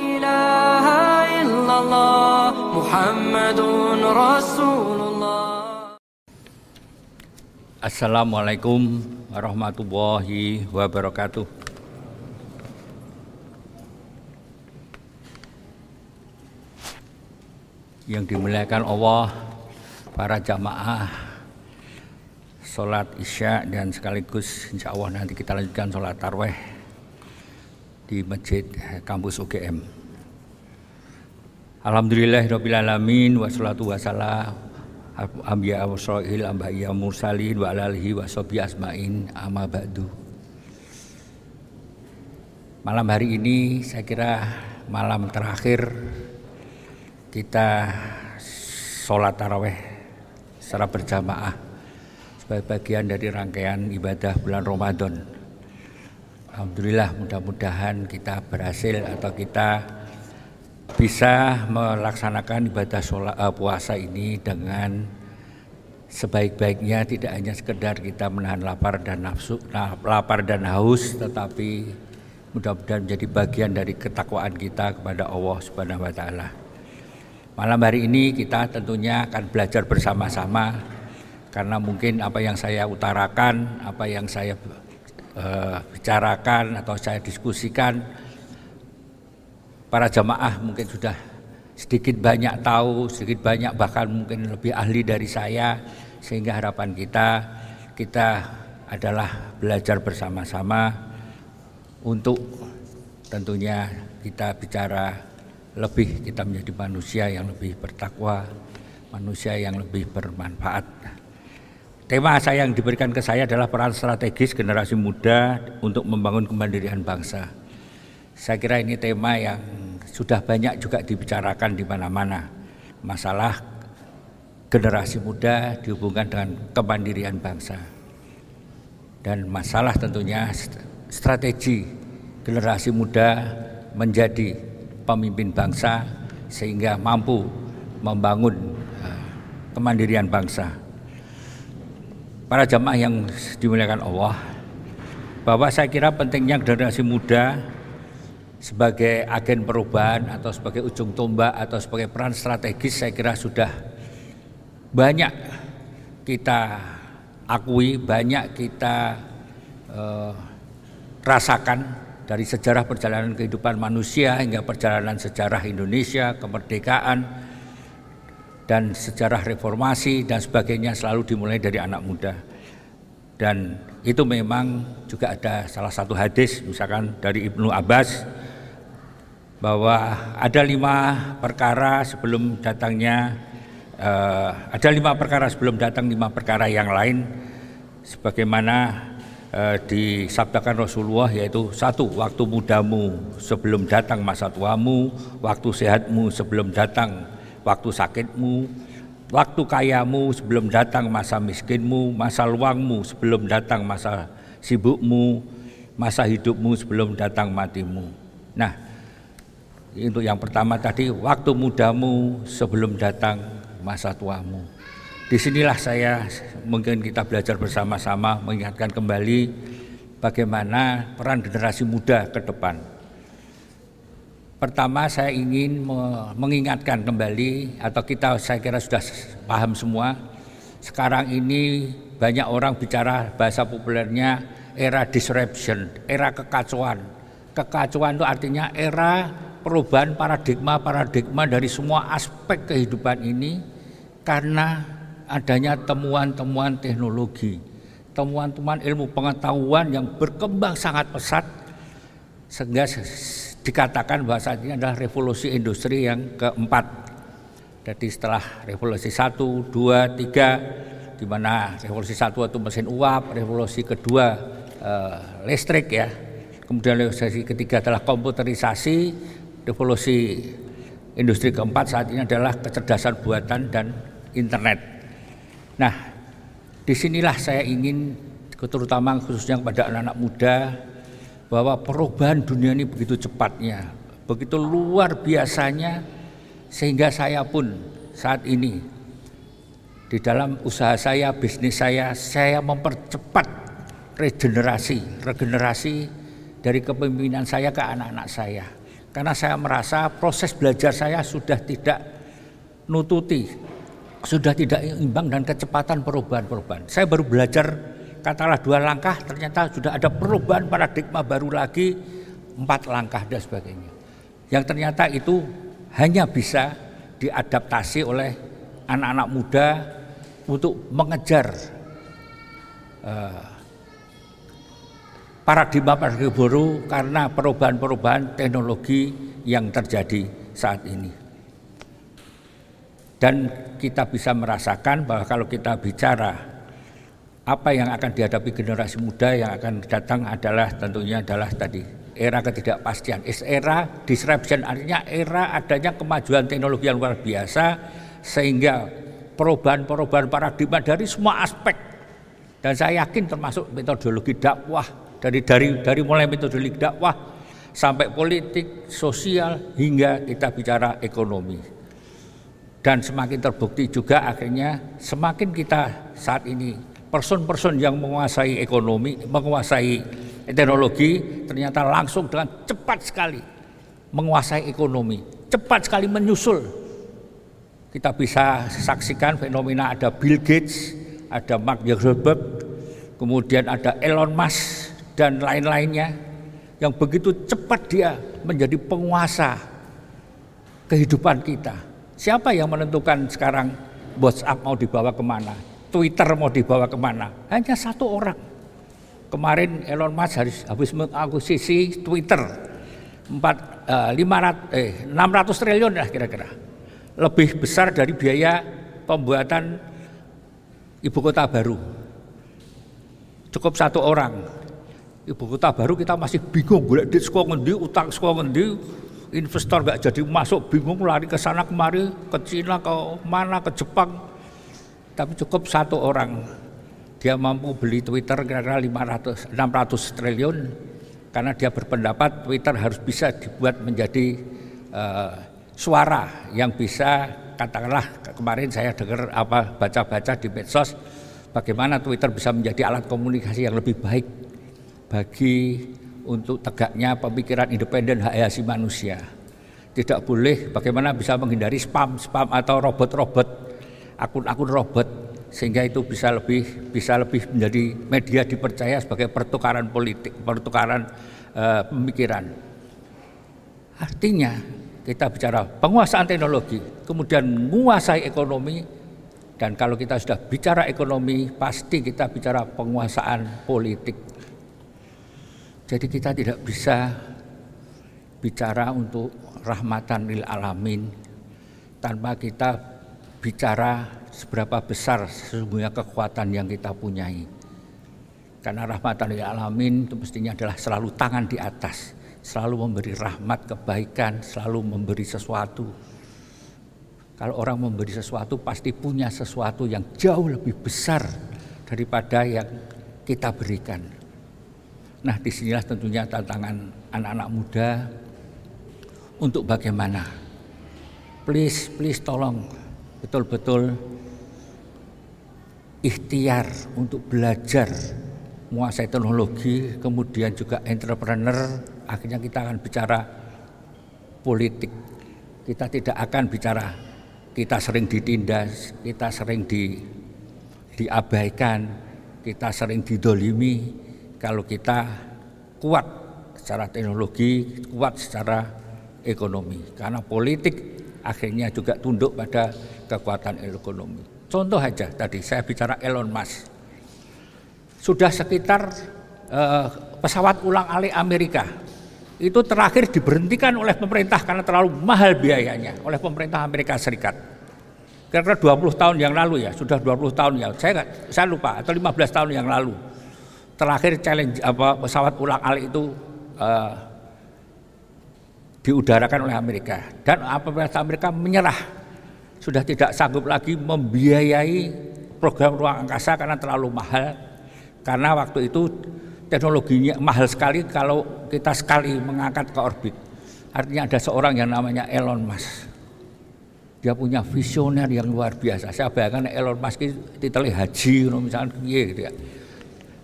إله إلا الله محمد رسول الله Assalamualaikum warahmatullahi wabarakatuh. Yang dimuliakan Allah, para jamaah sholat isya dan sekaligus insya Allah nanti kita lanjutkan sholat tarweh di masjid kampus UGM. Alhamdulillahirrahmanirrahim wassalatu wassalam ambiya awsroil ambiya mursalin wa alihi wa asmain amma ba'du Malam hari ini saya kira malam terakhir kita sholat taraweh secara berjamaah sebagai bagian dari rangkaian ibadah bulan Ramadan. Alhamdulillah mudah-mudahan kita berhasil atau kita bisa melaksanakan ibadah sholat, uh, puasa ini dengan sebaik-baiknya tidak hanya sekedar kita menahan lapar dan nafsu nah, lapar dan haus tetapi mudah-mudahan menjadi bagian dari ketakwaan kita kepada Allah Subhanahu wa taala. Malam hari ini kita tentunya akan belajar bersama-sama karena mungkin apa yang saya utarakan, apa yang saya uh, bicarakan atau saya diskusikan para jamaah mungkin sudah sedikit banyak tahu, sedikit banyak bahkan mungkin lebih ahli dari saya sehingga harapan kita kita adalah belajar bersama-sama untuk tentunya kita bicara lebih kita menjadi manusia yang lebih bertakwa, manusia yang lebih bermanfaat. Tema saya yang diberikan ke saya adalah peran strategis generasi muda untuk membangun kemandirian bangsa. Saya kira ini tema yang sudah banyak juga dibicarakan di mana-mana. Masalah generasi muda dihubungkan dengan kemandirian bangsa. Dan masalah tentunya strategi generasi muda menjadi pemimpin bangsa sehingga mampu membangun eh, kemandirian bangsa. Para jamaah yang dimuliakan Allah, bahwa saya kira pentingnya generasi muda sebagai agen perubahan atau sebagai ujung tombak atau sebagai peran strategis saya kira sudah banyak kita akui, banyak kita uh, rasakan dari sejarah perjalanan kehidupan manusia hingga perjalanan sejarah Indonesia, kemerdekaan dan sejarah reformasi dan sebagainya selalu dimulai dari anak muda. Dan itu memang juga ada salah satu hadis misalkan dari Ibnu Abbas bahwa ada lima perkara sebelum datangnya uh, ada lima perkara sebelum datang lima perkara yang lain sebagaimana uh, disabdakan Rasulullah yaitu satu waktu mudamu sebelum datang masa tuamu waktu sehatmu sebelum datang waktu sakitmu waktu kayamu sebelum datang masa miskinmu masa luangmu sebelum datang masa sibukmu masa hidupmu sebelum datang matimu nah untuk yang pertama tadi waktu mudamu sebelum datang masa tuamu. Di sinilah saya mungkin kita belajar bersama-sama mengingatkan kembali bagaimana peran generasi muda ke depan. Pertama saya ingin mengingatkan kembali atau kita saya kira sudah paham semua. Sekarang ini banyak orang bicara bahasa populernya era disruption, era kekacauan. Kekacauan itu artinya era perubahan paradigma-paradigma dari semua aspek kehidupan ini karena adanya temuan-temuan teknologi, temuan-temuan ilmu pengetahuan yang berkembang sangat pesat sehingga dikatakan bahwa saat ini adalah revolusi industri yang keempat. Jadi setelah revolusi satu, dua, tiga, di mana revolusi satu itu mesin uap, revolusi kedua eh, listrik ya, kemudian revolusi ketiga adalah komputerisasi, revolusi industri keempat saat ini adalah kecerdasan buatan dan internet. Nah, di sinilah saya ingin terutama khususnya kepada anak-anak muda bahwa perubahan dunia ini begitu cepatnya, begitu luar biasanya sehingga saya pun saat ini di dalam usaha saya, bisnis saya, saya mempercepat regenerasi, regenerasi dari kepemimpinan saya ke anak-anak saya Karena saya merasa proses belajar saya sudah tidak nututi, sudah tidak imbang dan kecepatan perubahan-perubahan. Saya baru belajar katakanlah dua langkah, ternyata sudah ada perubahan paradigma baru lagi empat langkah dan sebagainya. Yang ternyata itu hanya bisa diadaptasi oleh anak-anak muda untuk mengejar uh, paradigma-paradigma baru karena perubahan-perubahan teknologi yang terjadi saat ini. Dan kita bisa merasakan bahwa kalau kita bicara apa yang akan dihadapi generasi muda yang akan datang adalah tentunya adalah tadi era ketidakpastian, era disruption artinya era adanya kemajuan teknologi yang luar biasa sehingga perubahan-perubahan paradigma dari semua aspek dan saya yakin termasuk metodologi dakwah dari dari dari mulai metodologi dakwah sampai politik, sosial hingga kita bicara ekonomi. Dan semakin terbukti juga akhirnya semakin kita saat ini person-person yang menguasai ekonomi, menguasai teknologi ternyata langsung dengan cepat sekali menguasai ekonomi, cepat sekali menyusul. Kita bisa saksikan fenomena ada Bill Gates, ada Mark Zuckerberg, kemudian ada Elon Musk dan lain-lainnya yang begitu cepat dia menjadi penguasa kehidupan kita. Siapa yang menentukan sekarang WhatsApp mau dibawa ke mana, Twitter mau dibawa ke mana? Hanya satu orang, Kemarin Elon Musk habis, habis mengakuisisi Twitter 4, uh, 500, eh, 600 triliun lah kira-kira. Lebih besar dari biaya pembuatan ibu kota baru. Cukup satu orang. Ibu kota baru kita masih bingung, boleh di sekolah ngendi, utang sekolah ngendi, investor nggak jadi masuk, bingung lari ke sana kemari, ke Cina, ke mana, ke Jepang. Tapi cukup satu orang dia mampu beli Twitter kira-kira 500 600 triliun karena dia berpendapat Twitter harus bisa dibuat menjadi uh, suara yang bisa katakanlah kemarin saya dengar apa baca-baca di medsos bagaimana Twitter bisa menjadi alat komunikasi yang lebih baik bagi untuk tegaknya pemikiran independen hak asasi manusia. Tidak boleh bagaimana bisa menghindari spam, spam atau robot-robot akun-akun robot sehingga itu bisa lebih bisa lebih menjadi media dipercaya sebagai pertukaran politik, pertukaran uh, pemikiran. Artinya kita bicara penguasaan teknologi, kemudian menguasai ekonomi dan kalau kita sudah bicara ekonomi pasti kita bicara penguasaan politik. Jadi kita tidak bisa bicara untuk rahmatan lil alamin tanpa kita bicara seberapa besar sesungguhnya kekuatan yang kita punyai. Karena rahmatan lil alamin itu mestinya adalah selalu tangan di atas, selalu memberi rahmat, kebaikan, selalu memberi sesuatu. Kalau orang memberi sesuatu pasti punya sesuatu yang jauh lebih besar daripada yang kita berikan. Nah, di sinilah tentunya tantangan anak-anak muda untuk bagaimana. Please, please tolong betul-betul ikhtiar untuk belajar menguasai teknologi, kemudian juga entrepreneur, akhirnya kita akan bicara politik. Kita tidak akan bicara kita sering ditindas, kita sering di, diabaikan, kita sering didolimi. Kalau kita kuat secara teknologi, kuat secara ekonomi. Karena politik akhirnya juga tunduk pada kekuatan ekonomi. Contoh aja tadi saya bicara Elon Musk. Sudah sekitar uh, pesawat ulang alik Amerika itu terakhir diberhentikan oleh pemerintah karena terlalu mahal biayanya oleh pemerintah Amerika Serikat. Kira-kira 20 tahun yang lalu ya, sudah 20 tahun ya. Saya saya lupa atau 15 tahun yang lalu. Terakhir challenge apa pesawat ulang alik itu uh, diudarakan oleh Amerika dan pemerintah Amerika menyerah sudah tidak sanggup lagi membiayai program ruang angkasa karena terlalu mahal. Karena waktu itu teknologinya mahal sekali kalau kita sekali mengangkat ke orbit. Artinya ada seorang yang namanya Elon Musk. Dia punya visioner yang luar biasa. Saya bayangkan Elon Musk itu titelnya haji, misalnya gitu ya.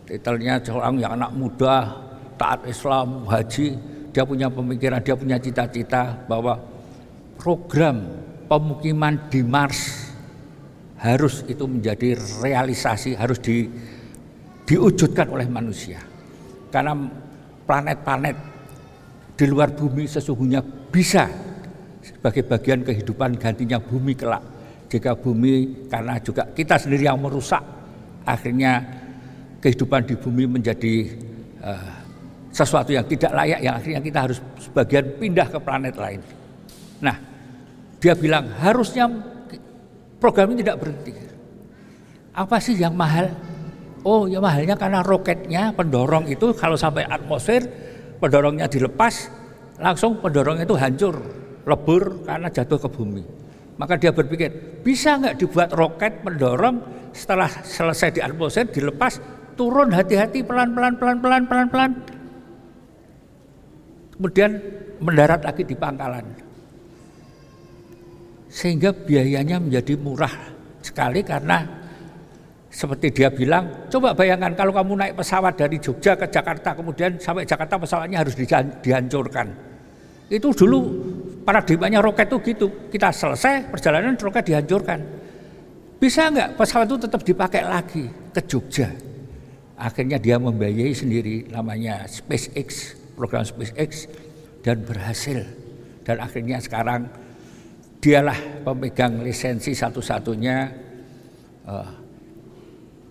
Titelnya seorang yang anak muda, taat Islam, haji, dia punya pemikiran, dia punya cita-cita bahwa program pemukiman di Mars harus itu menjadi realisasi, harus di, diwujudkan oleh manusia. Karena planet-planet di luar bumi sesungguhnya bisa sebagai bagian kehidupan gantinya bumi kelak. Jika bumi karena juga kita sendiri yang merusak, akhirnya kehidupan di bumi menjadi uh, sesuatu yang tidak layak yang akhirnya kita harus sebagian pindah ke planet lain. Nah, dia bilang harusnya program ini tidak berhenti. Apa sih yang mahal? Oh, ya mahalnya karena roketnya pendorong itu kalau sampai atmosfer pendorongnya dilepas langsung pendorongnya itu hancur, lebur karena jatuh ke bumi. Maka dia berpikir, bisa nggak dibuat roket pendorong setelah selesai di atmosfer dilepas turun hati-hati pelan-pelan pelan-pelan pelan-pelan kemudian mendarat lagi di pangkalan. Sehingga biayanya menjadi murah sekali karena seperti dia bilang, coba bayangkan kalau kamu naik pesawat dari Jogja ke Jakarta, kemudian sampai Jakarta pesawatnya harus dihancurkan. Itu dulu paradigmanya roket itu gitu, kita selesai perjalanan roket dihancurkan. Bisa nggak pesawat itu tetap dipakai lagi ke Jogja? Akhirnya dia membiayai sendiri namanya SpaceX program SpaceX dan berhasil. Dan akhirnya sekarang dialah pemegang lisensi satu-satunya uh,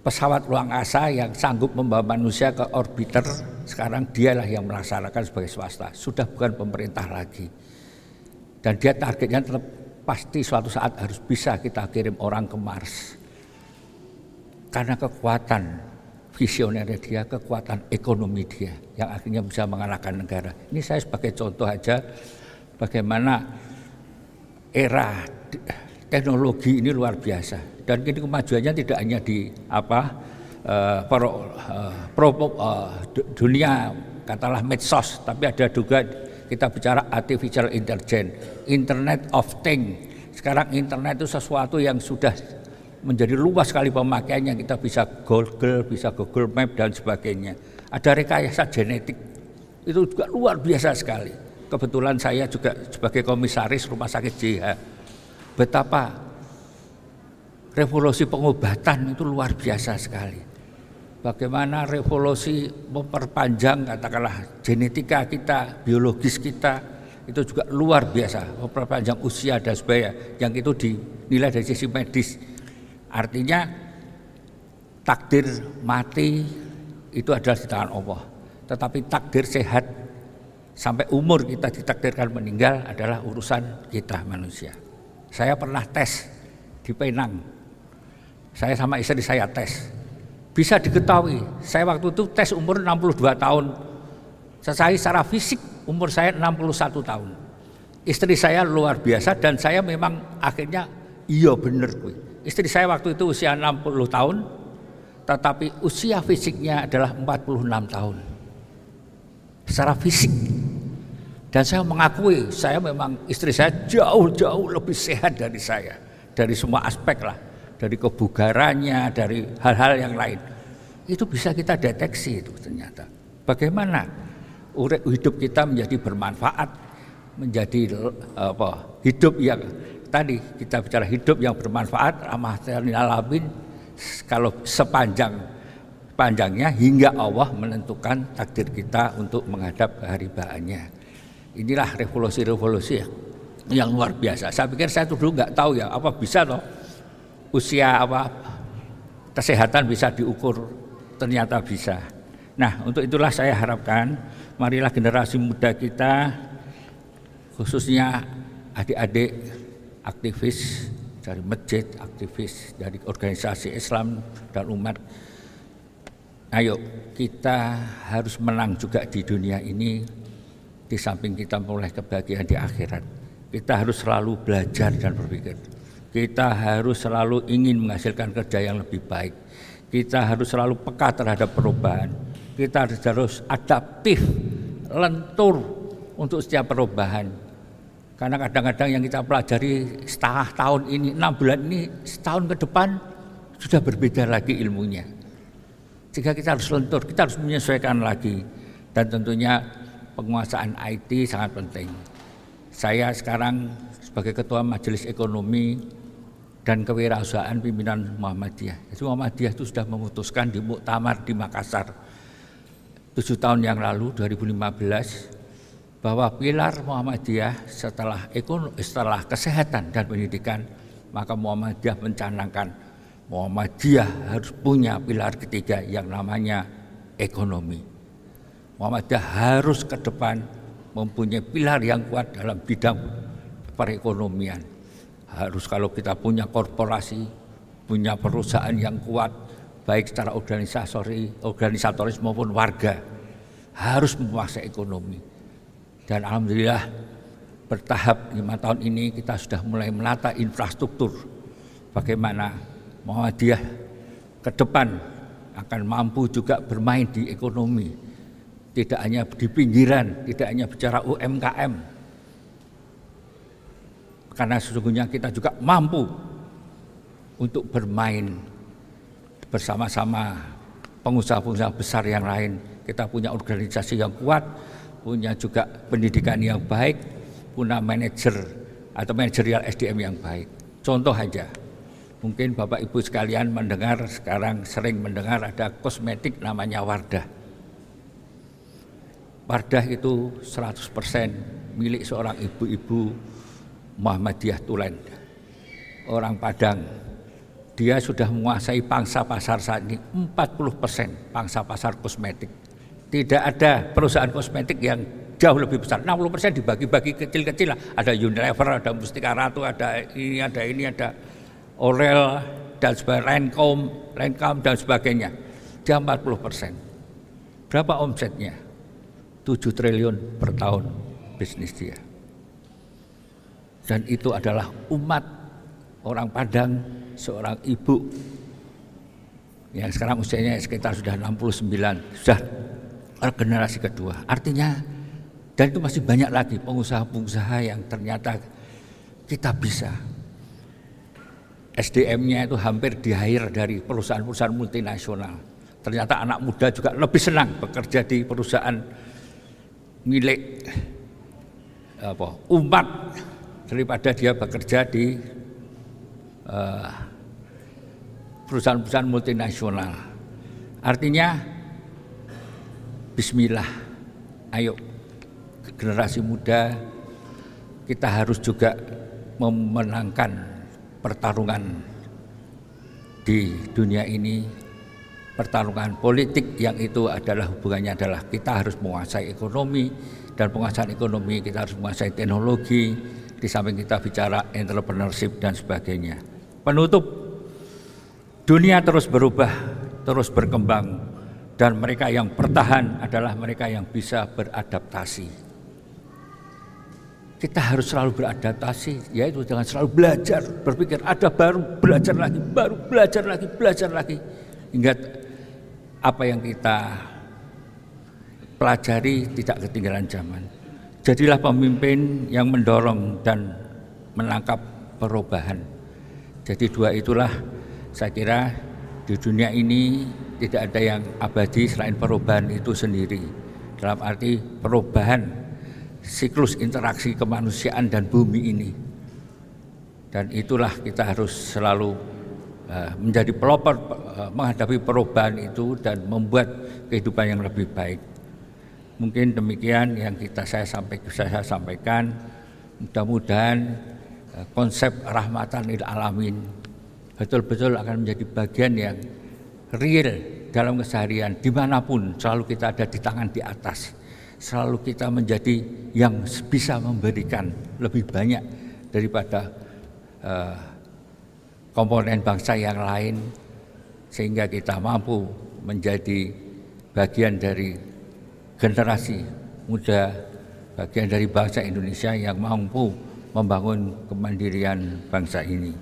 pesawat ruang asa yang sanggup membawa manusia ke orbiter. Sekarang dialah yang melaksanakan sebagai swasta. Sudah bukan pemerintah lagi. Dan dia targetnya tetap pasti suatu saat harus bisa kita kirim orang ke Mars. Karena kekuatan visioner dia, kekuatan ekonomi dia yang akhirnya bisa mengalahkan negara. Ini saya sebagai contoh aja bagaimana era teknologi ini luar biasa dan ini kemajuannya tidak hanya di apa uh, pro, uh, pro, uh, dunia katalah medsos tapi ada juga kita bicara artificial intelligence, internet of things. Sekarang internet itu sesuatu yang sudah menjadi luas sekali pemakaiannya kita bisa Google, bisa Google Map dan sebagainya. Ada rekayasa genetik itu juga luar biasa sekali. Kebetulan saya juga sebagai komisaris rumah sakit JH. Betapa revolusi pengobatan itu luar biasa sekali. Bagaimana revolusi memperpanjang katakanlah genetika kita, biologis kita itu juga luar biasa, memperpanjang usia dan sebagainya. Yang itu dinilai dari sisi medis Artinya takdir mati itu adalah di tangan Allah. Tetapi takdir sehat sampai umur kita ditakdirkan meninggal adalah urusan kita manusia. Saya pernah tes di Penang. Saya sama istri saya tes. Bisa diketahui, saya waktu itu tes umur 62 tahun. Saya secara fisik umur saya 61 tahun. Istri saya luar biasa dan saya memang akhirnya iya bener kuy. Istri saya waktu itu usia 60 tahun, tetapi usia fisiknya adalah 46 tahun. Secara fisik. Dan saya mengakui, saya memang istri saya jauh-jauh lebih sehat dari saya. Dari semua aspek lah. Dari kebugarannya, dari hal-hal yang lain. Itu bisa kita deteksi itu ternyata. Bagaimana hidup kita menjadi bermanfaat, menjadi apa, hidup yang tadi kita bicara hidup yang bermanfaat ramah alamin kalau sepanjang panjangnya hingga Allah menentukan takdir kita untuk menghadap keharibaannya. Inilah revolusi-revolusi yang luar biasa. Saya pikir saya tuh dulu nggak tahu ya apa bisa loh usia apa kesehatan bisa diukur ternyata bisa. Nah untuk itulah saya harapkan marilah generasi muda kita khususnya adik-adik aktivis dari masjid, aktivis dari organisasi Islam dan umat. Ayo kita harus menang juga di dunia ini di samping kita mulai kebahagiaan di akhirat. Kita harus selalu belajar dan berpikir. Kita harus selalu ingin menghasilkan kerja yang lebih baik. Kita harus selalu peka terhadap perubahan. Kita harus adaptif, lentur untuk setiap perubahan karena kadang-kadang yang kita pelajari setengah tahun ini, enam bulan ini, setahun ke depan sudah berbeda lagi ilmunya. Jika kita harus lentur, kita harus menyesuaikan lagi. Dan tentunya penguasaan IT sangat penting. Saya sekarang sebagai Ketua Majelis Ekonomi dan Kewirausahaan Pimpinan Muhammadiyah. Jadi Muhammadiyah itu sudah memutuskan di Muktamar di Makassar tujuh tahun yang lalu 2015 bahwa pilar Muhammadiyah setelah ekonomi, setelah kesehatan dan pendidikan maka Muhammadiyah mencanangkan Muhammadiyah harus punya pilar ketiga yang namanya ekonomi. Muhammadiyah harus ke depan mempunyai pilar yang kuat dalam bidang perekonomian. Harus kalau kita punya korporasi, punya perusahaan yang kuat, baik secara organisasi, organisatoris maupun warga harus menguasai ekonomi. Dan alhamdulillah bertahap lima tahun ini kita sudah mulai menata infrastruktur. Bagaimana Muhammadiyah ke depan akan mampu juga bermain di ekonomi. Tidak hanya di pinggiran tidak hanya bicara UMKM karena sesungguhnya kita juga mampu untuk bermain bersama-sama pengusaha-pengusaha besar yang lain. Kita punya organisasi yang kuat, punya juga pendidikan yang baik, punya manajer atau manajerial SDM yang baik. Contoh aja, mungkin Bapak Ibu sekalian mendengar sekarang sering mendengar ada kosmetik namanya Wardah. Wardah itu 100% milik seorang ibu-ibu Muhammadiyah Tulen. Orang Padang dia sudah menguasai pangsa pasar saat ini 40 persen pangsa pasar kosmetik. Tidak ada perusahaan kosmetik yang jauh lebih besar. 60 persen dibagi-bagi kecil-kecil. Ada Unilever, ada Mustika Ratu, ada ini, ada ini, ada Orel dan sebagainya, Lancome, Lancome dan sebagainya. Dia 40 persen. Berapa omsetnya? 7 triliun per tahun bisnis dia. Dan itu adalah umat orang Padang seorang ibu yang sekarang usianya sekitar sudah 69, sudah generasi kedua. Artinya dan itu masih banyak lagi pengusaha-pengusaha yang ternyata kita bisa. SDM-nya itu hampir di dari perusahaan-perusahaan multinasional. Ternyata anak muda juga lebih senang bekerja di perusahaan milik apa, umat daripada dia bekerja di uh, perusahaan-perusahaan multinasional. Artinya bismillah. Ayo generasi muda kita harus juga memenangkan pertarungan di dunia ini. Pertarungan politik yang itu adalah hubungannya adalah kita harus menguasai ekonomi dan penguasaan ekonomi kita harus menguasai teknologi. Di samping kita bicara entrepreneurship dan sebagainya. Penutup dunia terus berubah terus berkembang dan mereka yang bertahan adalah mereka yang bisa beradaptasi kita harus selalu beradaptasi, yaitu jangan selalu belajar, berpikir ada baru, belajar lagi, baru belajar lagi, belajar lagi. Hingga apa yang kita pelajari tidak ketinggalan zaman. Jadilah pemimpin yang mendorong dan menangkap perubahan. Jadi dua itulah saya kira di dunia ini tidak ada yang abadi selain perubahan itu sendiri. Dalam arti perubahan siklus interaksi kemanusiaan dan bumi ini. Dan itulah kita harus selalu uh, menjadi pelopor uh, menghadapi perubahan itu dan membuat kehidupan yang lebih baik. Mungkin demikian yang kita saya sampaikan, saya sampaikan. Mudah-mudahan uh, konsep rahmatan lil alamin betul-betul akan menjadi bagian yang real dalam keseharian di mana pun selalu kita ada di tangan di atas. Selalu kita menjadi yang bisa memberikan lebih banyak daripada uh, komponen bangsa yang lain sehingga kita mampu menjadi bagian dari generasi muda bagian dari bangsa Indonesia yang mampu membangun kemandirian bangsa ini.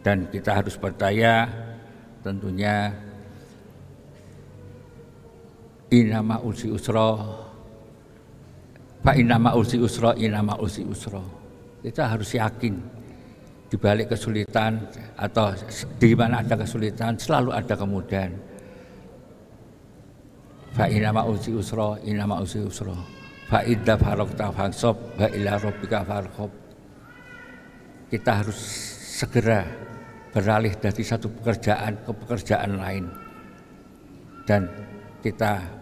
Dan kita harus percaya tentunya inama usi usro Pak inama usi usro, inama usi usro. Kita harus yakin di balik kesulitan atau di mana ada kesulitan selalu ada kemudahan. Fa inama usi usro, inama usi usro. fa idza faragta fansab wa ila rabbika farghab kita harus segera beralih dari satu pekerjaan ke pekerjaan lain dan kita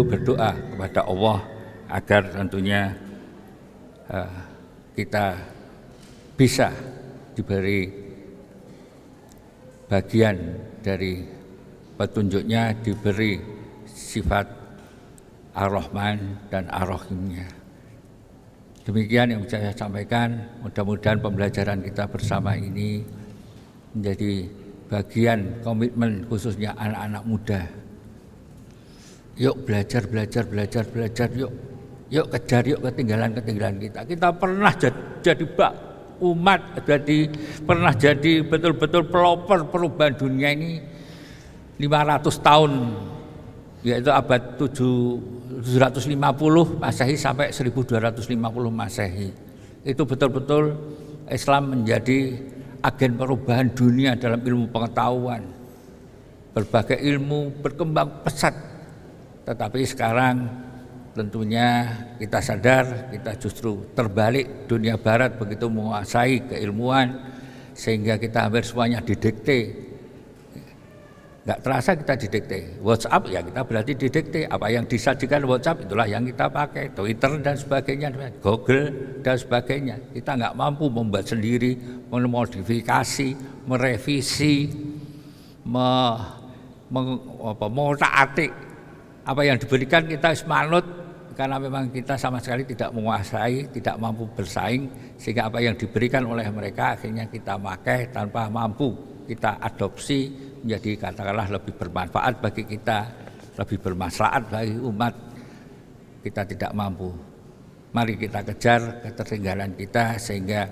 berdoa kepada Allah agar tentunya uh, kita bisa diberi bagian dari petunjuknya diberi sifat Ar-Rahman dan Ar-Rahimnya. Demikian yang saya sampaikan, mudah-mudahan pembelajaran kita bersama ini menjadi bagian komitmen khususnya anak-anak muda. Yuk belajar, belajar, belajar, belajar, yuk. Yuk kejar, yuk ketinggalan-ketinggalan kita. Kita pernah jadi, jadi bak umat, jadi pernah jadi betul-betul pelopor perubahan dunia ini 500 tahun yaitu abad 750 Masehi sampai 1250 Masehi. Itu betul-betul Islam menjadi agen perubahan dunia dalam ilmu pengetahuan. Berbagai ilmu berkembang pesat. Tetapi sekarang tentunya kita sadar kita justru terbalik dunia barat begitu menguasai keilmuan sehingga kita hampir semuanya didikte. Nggak terasa kita didikte. WhatsApp ya kita berarti didikte. Apa yang disajikan WhatsApp itulah yang kita pakai. Twitter dan sebagainya Google dan sebagainya. Kita nggak mampu membuat sendiri memodifikasi merevisi me, me, apa, atik apa yang diberikan kita semanut karena memang kita sama sekali tidak menguasai, tidak mampu bersaing sehingga apa yang diberikan oleh mereka akhirnya kita pakai tanpa mampu kita adopsi menjadi katakanlah lebih bermanfaat bagi kita, lebih bermaslahat bagi umat. Kita tidak mampu. Mari kita kejar ketertinggalan kita sehingga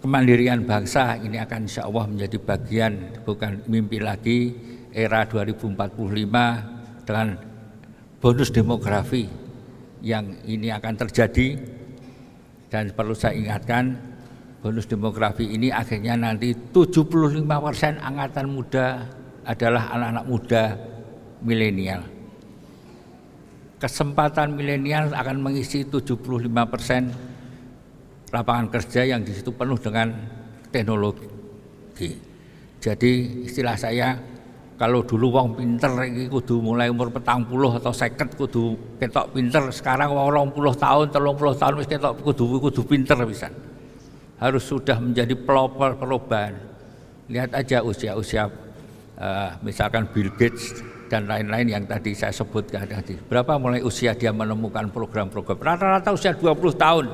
kemandirian bangsa ini akan insya Allah menjadi bagian bukan mimpi lagi era 2045 dengan bonus demografi yang ini akan terjadi dan perlu saya ingatkan bonus demografi ini akhirnya nanti 75% angkatan muda adalah anak-anak muda milenial. Kesempatan milenial akan mengisi 75% lapangan kerja yang di situ penuh dengan teknologi. Jadi istilah saya kalau dulu wong pinter iki kudu mulai umur petang puluh atau seket kudu ketok pinter sekarang wong rong puluh tahun telung puluh tahun wis ketok kudu kudu pinter bisa harus sudah menjadi pelopor perubahan. Lihat aja usia-usia uh, misalkan Bill Gates dan lain-lain yang tadi saya sebutkan tadi. Berapa mulai usia dia menemukan program-program? Rata-rata usia 20 tahun.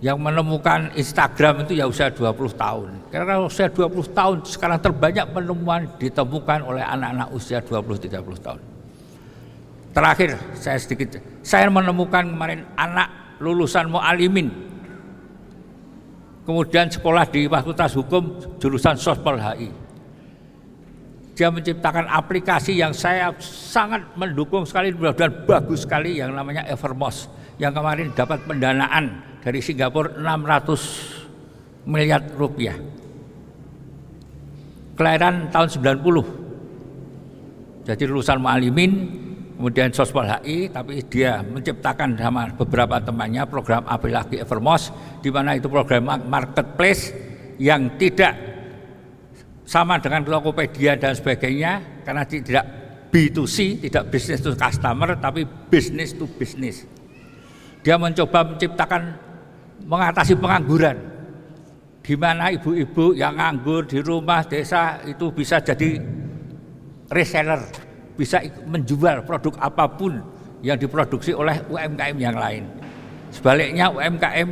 Yang menemukan Instagram itu ya usia 20 tahun. Karena usia 20 tahun sekarang terbanyak penemuan ditemukan oleh anak-anak usia 20-30 tahun. Terakhir saya sedikit, saya menemukan kemarin anak lulusan mu'alimin kemudian sekolah di Fakultas Hukum jurusan Sospol HI dia menciptakan aplikasi yang saya sangat mendukung sekali dan bagus sekali yang namanya Evermos yang kemarin dapat pendanaan dari Singapura 600 miliar rupiah. Kelahiran tahun 90 jadi lulusan Mu'alimin kemudian Sospol HI tapi dia menciptakan sama beberapa temannya program apalagi Evermos di mana itu program marketplace yang tidak sama dengan Tokopedia dan sebagainya karena tidak B2C, tidak business to customer tapi business to business. Dia mencoba menciptakan mengatasi pengangguran di mana ibu-ibu yang nganggur di rumah desa itu bisa jadi reseller bisa menjual produk apa pun yang diproduksi oleh UMKM yang lain. Sebaliknya UMKM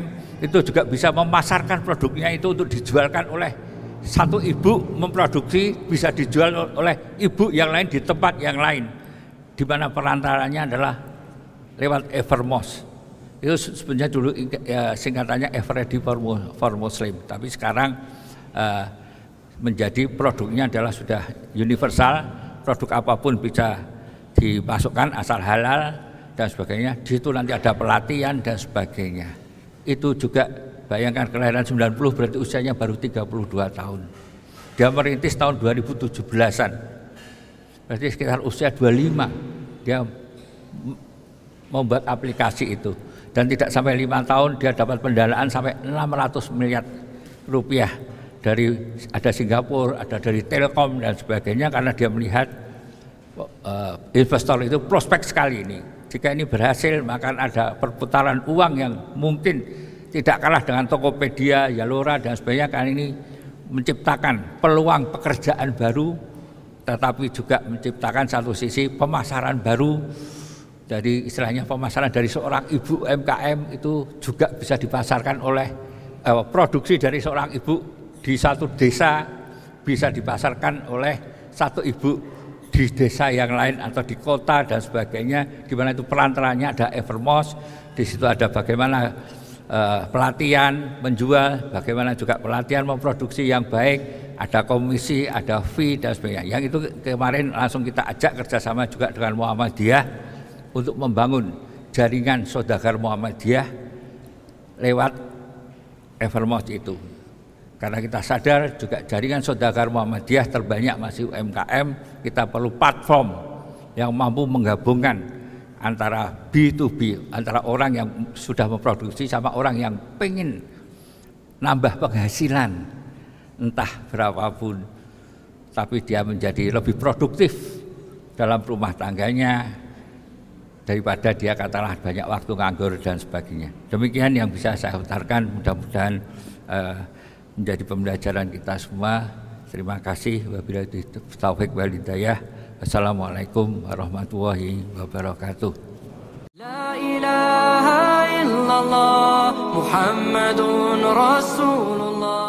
itu juga bisa memasarkan produknya itu untuk dijualkan oleh satu ibu memproduksi bisa dijual oleh ibu yang lain di tempat yang lain di mana perantaranya adalah lewat Evermos itu sebenarnya dulu ya, singkatannya Everready for, for Muslim tapi sekarang uh, menjadi produknya adalah sudah universal produk apa pun bisa dimasukkan asal halal dan sebagainya. Di situ nanti ada pelatihan dan sebagainya. Itu juga bayangkan kelahiran 90 berarti usianya baru 32 tahun. Dia merintis tahun 2017-an. Berarti sekitar usia 25. Dia membuat aplikasi itu dan tidak sampai lima tahun dia dapat pendanaan sampai 600 miliar rupiah dari ada Singapura, ada dari Telkom dan sebagainya karena dia melihat uh, investor itu prospek sekali ini. Jika ini berhasil maka ada perputaran uang yang mungkin tidak kalah dengan Tokopedia, Yalora dan sebagainya karena ini menciptakan peluang pekerjaan baru tetapi juga menciptakan satu sisi pemasaran baru. Jadi istilahnya pemasaran dari seorang ibu MKM itu juga bisa dipasarkan oleh eh, produksi dari seorang ibu di satu desa bisa dipasarkan oleh satu ibu di desa yang lain atau di kota dan sebagainya di mana itu perantaranya ada Evermos di situ ada bagaimana uh, pelatihan menjual bagaimana juga pelatihan memproduksi yang baik ada komisi ada fee dan sebagainya yang itu kemarin langsung kita ajak kerjasama juga dengan Muhammadiyah untuk membangun jaringan saudagar Muhammadiyah lewat Evermos itu. Karena kita sadar juga jaringan saudagar Muhammadiyah terbanyak masih UMKM, kita perlu platform yang mampu menggabungkan antara B2B, antara orang yang sudah memproduksi sama orang yang pengen nambah penghasilan entah berapapun tapi dia menjadi lebih produktif dalam rumah tangganya daripada dia katalah banyak waktu nganggur dan sebagainya. Demikian yang bisa saya utarkan. Mudah-mudahan uh, menjadi pembelajaran kita semua. Terima kasih. Wabillahi taufik wal hidayah. Assalamualaikum warahmatullahi wabarakatuh. La ilaha illallah Muhammadun Rasulullah